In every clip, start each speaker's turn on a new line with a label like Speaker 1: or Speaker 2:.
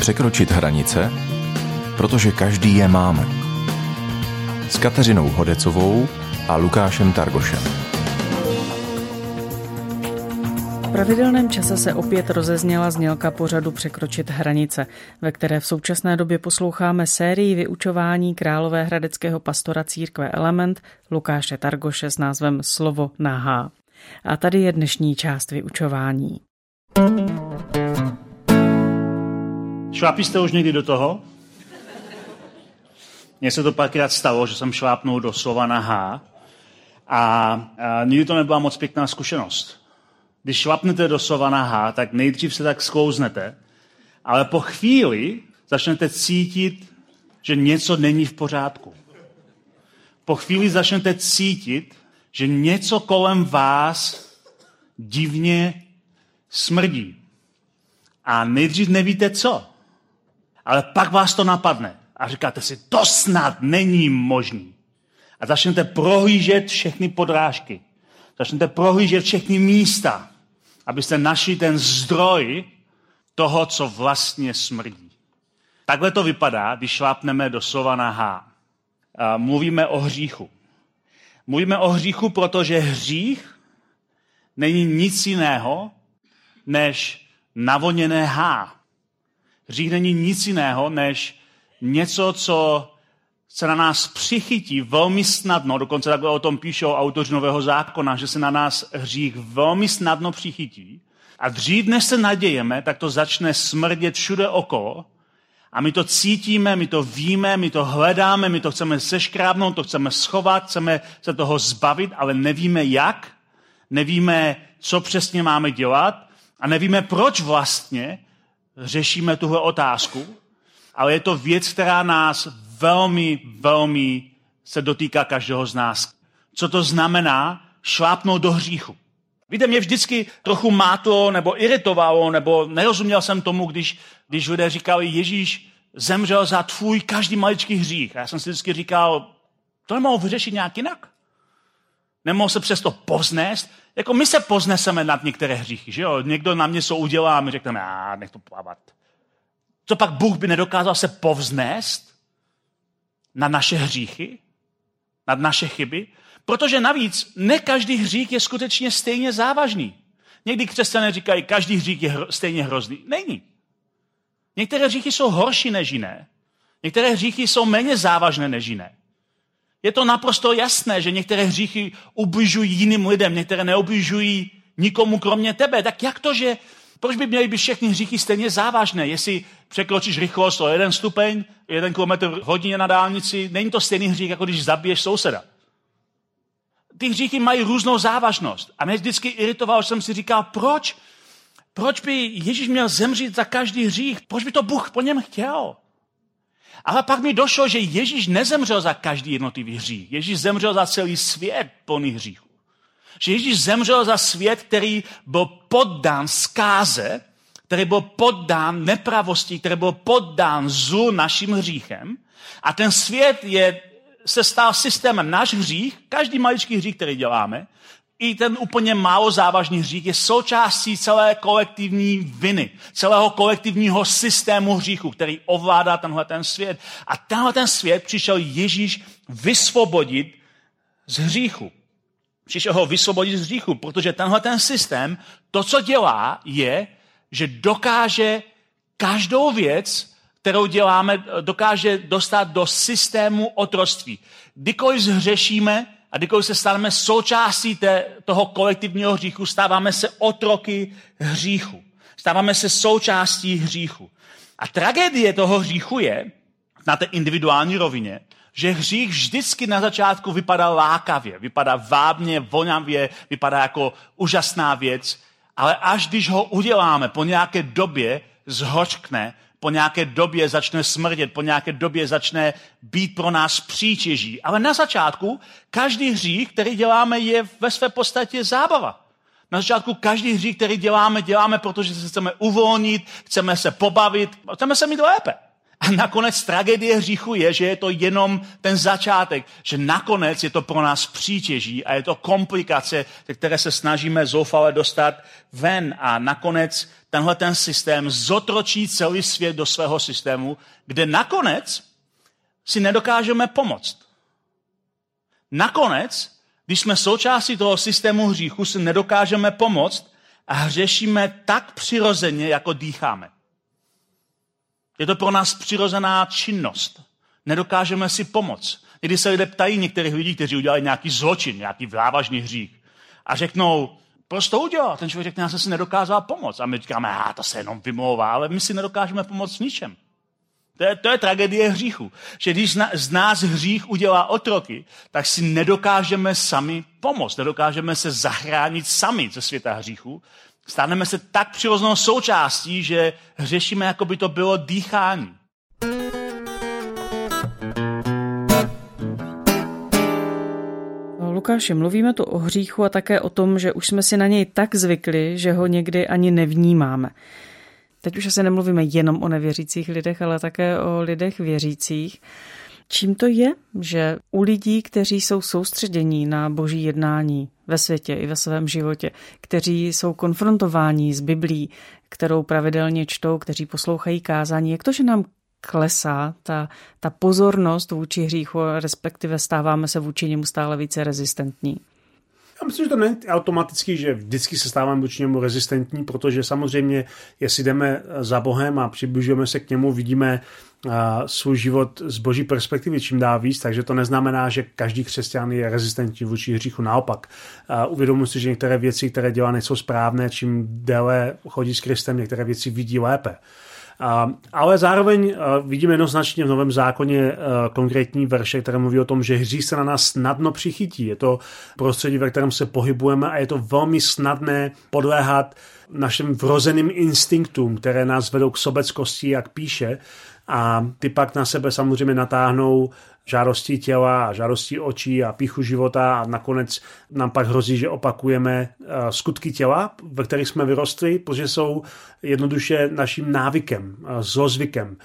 Speaker 1: Překročit hranice, protože každý je máme. S Kateřinou Hodecovou a Lukášem Targošem.
Speaker 2: V pravidelném čase se opět rozezněla znělka pořadu Překročit hranice, ve které v současné době posloucháme sérii vyučování Královéhradeckého pastora církve Element Lukáše Targoše s názvem Slovo na H. A tady je dnešní část vyučování.
Speaker 3: Šlápli jste už někdy do toho? Mně se to párkrát stalo, že jsem šlápnul do slova na H a, a nikdy to nebyla moc pěkná zkušenost. Když šlapnete do H, tak nejdřív se tak sklouznete, ale po chvíli začnete cítit, že něco není v pořádku. Po chvíli začnete cítit, že něco kolem vás divně smrdí. A nejdřív nevíte co. Ale pak vás to napadne a říkáte si, to snad není možný. A začnete prohlížet všechny podrážky. Začnete prohlížet všechny místa, abyste našli ten zdroj toho, co vlastně smrdí. Takhle to vypadá, když šlápneme do slova na H. Mluvíme o hříchu. Mluvíme o hříchu, protože hřích není nic jiného, než navoněné H. Hřích není nic jiného, než něco, co se na nás přichytí velmi snadno, dokonce takhle o tom píšou autoři Nového zákona, že se na nás hřích velmi snadno přichytí. A dřív, než se nadějeme, tak to začne smrdět všude okolo. A my to cítíme, my to víme, my to hledáme, my to chceme seškrábnout, to chceme schovat, chceme se toho zbavit, ale nevíme jak, nevíme, co přesně máme dělat a nevíme, proč vlastně řešíme tuhle otázku, ale je to věc, která nás velmi, velmi se dotýká každého z nás. Co to znamená šlápnout do hříchu? Víte, mě vždycky trochu mátlo nebo iritovalo, nebo nerozuměl jsem tomu, když, když lidé říkali, Ježíš zemřel za tvůj každý maličký hřích. A já jsem si vždycky říkal, to nemohl vyřešit nějak jinak. Nemohl se přesto povznést. Jako my se pozneseme nad některé hříchy, že jo? Někdo na mě jsou udělá a my řekneme, a nech to plavat. Co pak Bůh by nedokázal se povznést na naše hříchy, nad naše chyby? Protože navíc ne každý hřích je skutečně stejně závažný. Někdy křesťané říkají, každý hřích je hro, stejně hrozný. Není. Některé hříchy jsou horší než jiné. Některé hříchy jsou méně závažné než jiné. Je to naprosto jasné, že některé hříchy ubližují jiným lidem, některé neubližují nikomu kromě tebe. Tak jak to, že proč by měly být všechny hříchy stejně závažné? Jestli překročíš rychlost o jeden stupeň, jeden kilometr v hodině na dálnici, není to stejný hřích, jako když zabiješ souseda. Ty hříchy mají různou závažnost. A mě vždycky iritovalo, že jsem si říkal, proč? Proč by Ježíš měl zemřít za každý hřích? Proč by to Bůh po něm chtěl? Ale pak mi došlo, že Ježíš nezemřel za každý jednotlivý hřích. Ježíš zemřel za celý svět plný hříchů. Že Ježíš zemřel za svět, který byl poddán zkáze, který byl poddán nepravosti, který byl poddán zlu naším hříchem. A ten svět je, se stal systémem. Náš hřích, každý maličký hřích, který děláme, i ten úplně málo závažný hřích je součástí celé kolektivní viny, celého kolektivního systému hříchu, který ovládá tenhle ten svět. A tenhle ten svět přišel Ježíš vysvobodit z hříchu. Přišel ho vysvobodit z hříchu, protože tenhle ten systém, to, co dělá, je, že dokáže každou věc, kterou děláme, dokáže dostat do systému otroctví. Kdykoliv zhřešíme, a když se staneme součástí té, toho kolektivního hříchu, stáváme se otroky hříchu. Stáváme se součástí hříchu. A tragédie toho hříchu je, na té individuální rovině, že hřích vždycky na začátku vypadá lákavě, vypadá vábně, vonavě, vypadá jako úžasná věc, ale až když ho uděláme, po nějaké době zhořkne, po nějaké době začne smrdět, po nějaké době začne být pro nás přítěží. Ale na začátku každý hřích, který děláme, je ve své podstatě zábava. Na začátku každý hřích, který děláme, děláme, protože se chceme uvolnit, chceme se pobavit, chceme se mít lépe. A nakonec tragédie hříchu je, že je to jenom ten začátek, že nakonec je to pro nás přítěží a je to komplikace, které se snažíme zoufale dostat ven. A nakonec tenhle ten systém zotročí celý svět do svého systému, kde nakonec si nedokážeme pomoct. Nakonec, když jsme součástí toho systému hříchu, si nedokážeme pomoct a hřešíme tak přirozeně, jako dýcháme. Je to pro nás přirozená činnost. Nedokážeme si pomoct. Když se lidé ptají některých lidí, kteří udělali nějaký zločin, nějaký závažný hřích a řeknou, proč to udělal? Ten člověk řekne, já jsem si nedokázal pomoct. A my říkáme, a to se jenom vymlouvá, ale my si nedokážeme pomoct v ničem. To je, to je tragédie hříchu. Že když z nás hřích udělá otroky, tak si nedokážeme sami pomoct. Nedokážeme se zachránit sami ze světa hříchu. Staneme se tak přirozenou součástí, že hřešíme, jako by to bylo dýchání.
Speaker 2: Lukáši, mluvíme tu o hříchu a také o tom, že už jsme si na něj tak zvykli, že ho někdy ani nevnímáme. Teď už asi nemluvíme jenom o nevěřících lidech, ale také o lidech věřících. Čím to je, že u lidí, kteří jsou soustředění na boží jednání ve světě i ve svém životě, kteří jsou konfrontováni s Biblí, kterou pravidelně čtou, kteří poslouchají kázání, jak to, že nám klesá ta, ta pozornost vůči hříchu, respektive stáváme se vůči němu stále více rezistentní?
Speaker 4: Já myslím, že to není automaticky, že vždycky se stáváme vůči němu rezistentní, protože samozřejmě, jestli jdeme za Bohem a přibližujeme se k němu, vidíme svůj život z boží perspektivy čím dá víc, takže to neznamená, že každý křesťan je rezistentní vůči hříchu. Naopak, uvědomuji si, že některé věci, které dělá, nejsou správné, čím déle chodí s Kristem, některé věci vidí lépe. Ale zároveň vidíme jednoznačně v Novém zákoně konkrétní verše, které mluví o tom, že hřích se na nás snadno přichytí. Je to prostředí, ve kterém se pohybujeme a je to velmi snadné podléhat našim vrozeným instinktům, které nás vedou k sobeckosti, jak píše, a ty pak na sebe samozřejmě natáhnou žádosti těla a žádosti očí a píchu života a nakonec nám pak hrozí, že opakujeme eh, skutky těla, ve kterých jsme vyrostli, protože jsou jednoduše naším návykem, eh, zlozvykem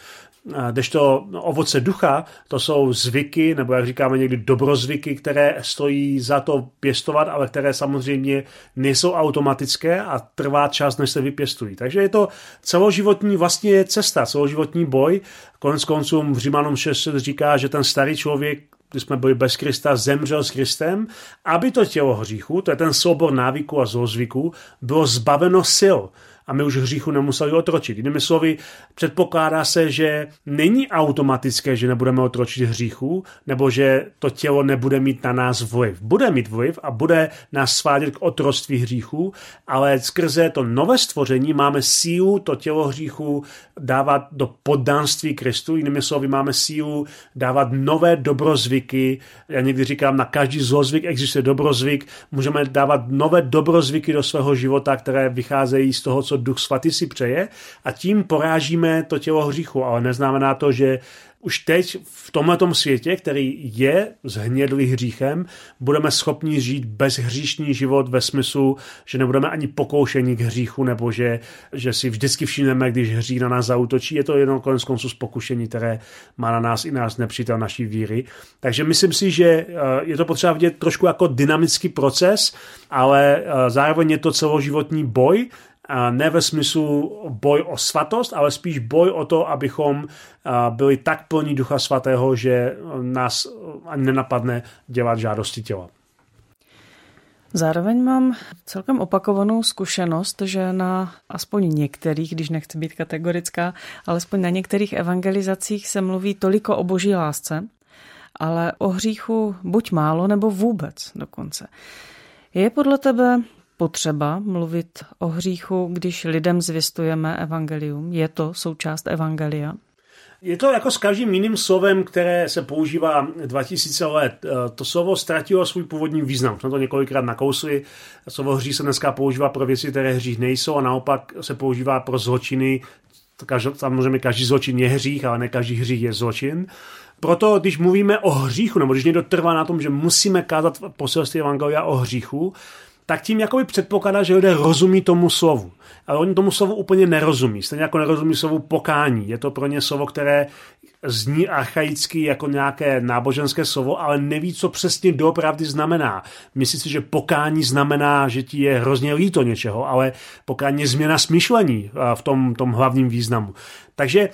Speaker 4: to ovoce ducha, to jsou zvyky, nebo jak říkáme někdy dobrozvyky, které stojí za to pěstovat, ale které samozřejmě nejsou automatické a trvá čas, než se vypěstují. Takže je to celoživotní vlastně cesta, celoživotní boj. Konec konců v Římanům 6 říká, že ten starý člověk když jsme byli bez Krista, zemřel s Kristem, aby to tělo hříchu, to je ten soubor návyků a zlozvyků, bylo zbaveno sil a my už hříchu nemuseli otročit. Jinými slovy, předpokládá se, že není automatické, že nebudeme otročit hříchu, nebo že to tělo nebude mít na nás vliv. Bude mít vliv a bude nás svádět k otroství hříchu, ale skrze to nové stvoření máme sílu to tělo hříchu dávat do poddánství Kristu. Jinými slovy, máme sílu dávat nové dobrozvyky. Já někdy říkám, na každý zlozvyk existuje dobrozvyk. Můžeme dávat nové dobrozvyky do svého života, které vycházejí z toho, co Duch Svatý si přeje a tím porážíme to tělo hříchu, ale neznamená to, že už teď v tomto světě, který je zhnědlý hříchem, budeme schopni žít bezhříšný život ve smyslu, že nebudeme ani pokoušení k hříchu, nebo že, že si vždycky všimneme, když hří na nás zautočí. Je to jenom konec konců pokušení, které má na nás i nás nepřítel naší víry. Takže myslím si, že eh, je to potřeba vidět trošku jako dynamický proces, ale eh, zároveň je to celoživotní boj, ne ve smyslu boj o svatost, ale spíš boj o to, abychom byli tak plní Ducha Svatého, že nás ani nenapadne dělat žádosti těla.
Speaker 2: Zároveň mám celkem opakovanou zkušenost, že na aspoň některých, když nechci být kategorická, alespoň na některých evangelizacích se mluví toliko o boží lásce, ale o hříchu buď málo nebo vůbec dokonce. Je podle tebe potřeba mluvit o hříchu, když lidem zvěstujeme evangelium? Je to součást evangelia?
Speaker 4: Je to jako s každým jiným slovem, které se používá 2000 let. Eh, to slovo ztratilo svůj původní význam. Jsme to několikrát nakousli. Slovo hří se dneska používá pro věci, které hřích nejsou a naopak se používá pro zločiny. Samozřejmě každý zločin je hřích, ale ne každý hřích je zločin. Proto, když mluvíme o hříchu, nebo když někdo trvá na tom, že musíme kázat poselství Evangelia o hříchu, tak tím jakoby předpokládá, že lidé rozumí tomu slovu. Ale oni tomu slovu úplně nerozumí. Stejně jako nerozumí slovu pokání. Je to pro ně slovo, které zní archaicky jako nějaké náboženské slovo, ale neví, co přesně doopravdy znamená. Myslí si, že pokání znamená, že ti je hrozně líto něčeho, ale pokání je změna smyšlení v tom, tom hlavním významu. Takže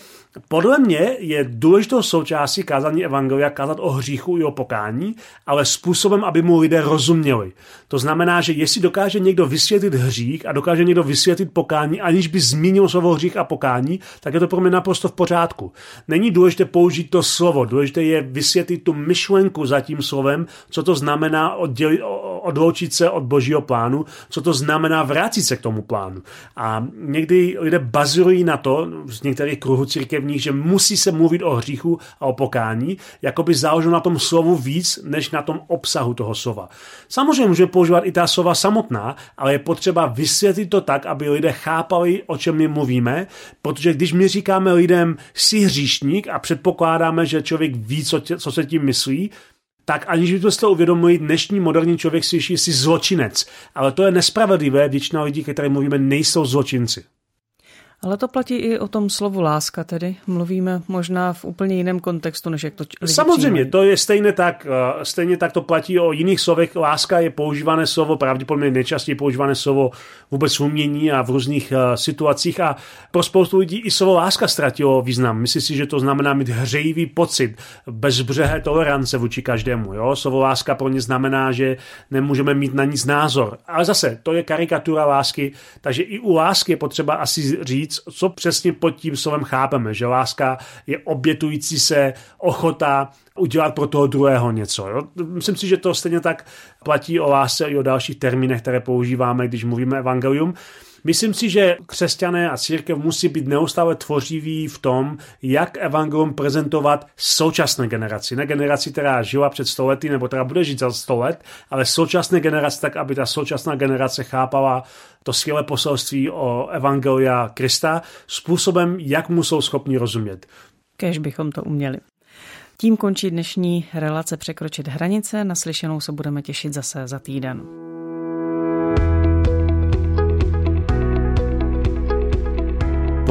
Speaker 4: podle mě je důležitou součástí kázání Evangelia kázat o hříchu i o pokání, ale způsobem, aby mu lidé rozuměli. To znamená, že jestli dokáže někdo vysvětlit hřích a dokáže někdo vysvětlit pokání, aniž by zmínil slovo hřích a pokání, tak je to pro mě naprosto v pořádku. Není důležité použít to slovo, důležité je vysvětlit tu myšlenku za tím slovem, co to znamená oddělit, odloučit se od božího plánu, co to znamená vrátit se k tomu plánu. A někdy lidé bazují na to, z některých kruhů církevních, že musí se mluvit o hříchu a o pokání, jako by záleželo na tom slovu víc, než na tom obsahu toho slova. Samozřejmě můžeme používat i ta slova samotná, ale je potřeba vysvětlit to tak, aby lidé chápali, o čem my mluvíme, protože když my říkáme lidem si hříšník a předpokládáme, že člověk ví, co, tě, co se tím myslí, tak aniž by to z toho uvědomili, dnešní moderní člověk si jsi zločinec. Ale to je nespravedlivé, většina lidí, které mluvíme, nejsou zločinci.
Speaker 2: Ale to platí i o tom slovu láska tedy. Mluvíme možná v úplně jiném kontextu, než jak to lidi
Speaker 4: Samozřejmě,
Speaker 2: přijímají.
Speaker 4: to je stejně tak, eh, stejně tak to platí o jiných slovech. Láska je používané slovo, pravděpodobně nejčastěji používané slovo vůbec v umění a v různých uh, situacích a pro spoustu lidí i slovo láska ztratilo význam. Myslí si, že to znamená mít hřejivý pocit, bezbřehé tolerance vůči každému. Jo? Slovo láska pro ně znamená, že nemůžeme mít na nic názor. Ale zase, to je karikatura lásky, takže i u lásky je potřeba asi říct, říct, co přesně pod tím slovem chápeme, že láska je obětující se ochota udělat pro toho druhého něco. Jo? Myslím si, že to stejně tak platí o lásce i o dalších termínech, které používáme, když mluvíme evangelium. Myslím si, že křesťané a církev musí být neustále tvořiví v tom, jak evangelium prezentovat současné generaci. Ne generaci, která žila před stolety nebo která bude žít za sto let, ale současné generace tak, aby ta současná generace chápala to skvělé poselství o evangelia Krista způsobem, jak mu jsou schopni rozumět.
Speaker 2: Kež bychom to uměli. Tím končí dnešní relace Překročit hranice. Naslyšenou se budeme těšit zase za týden.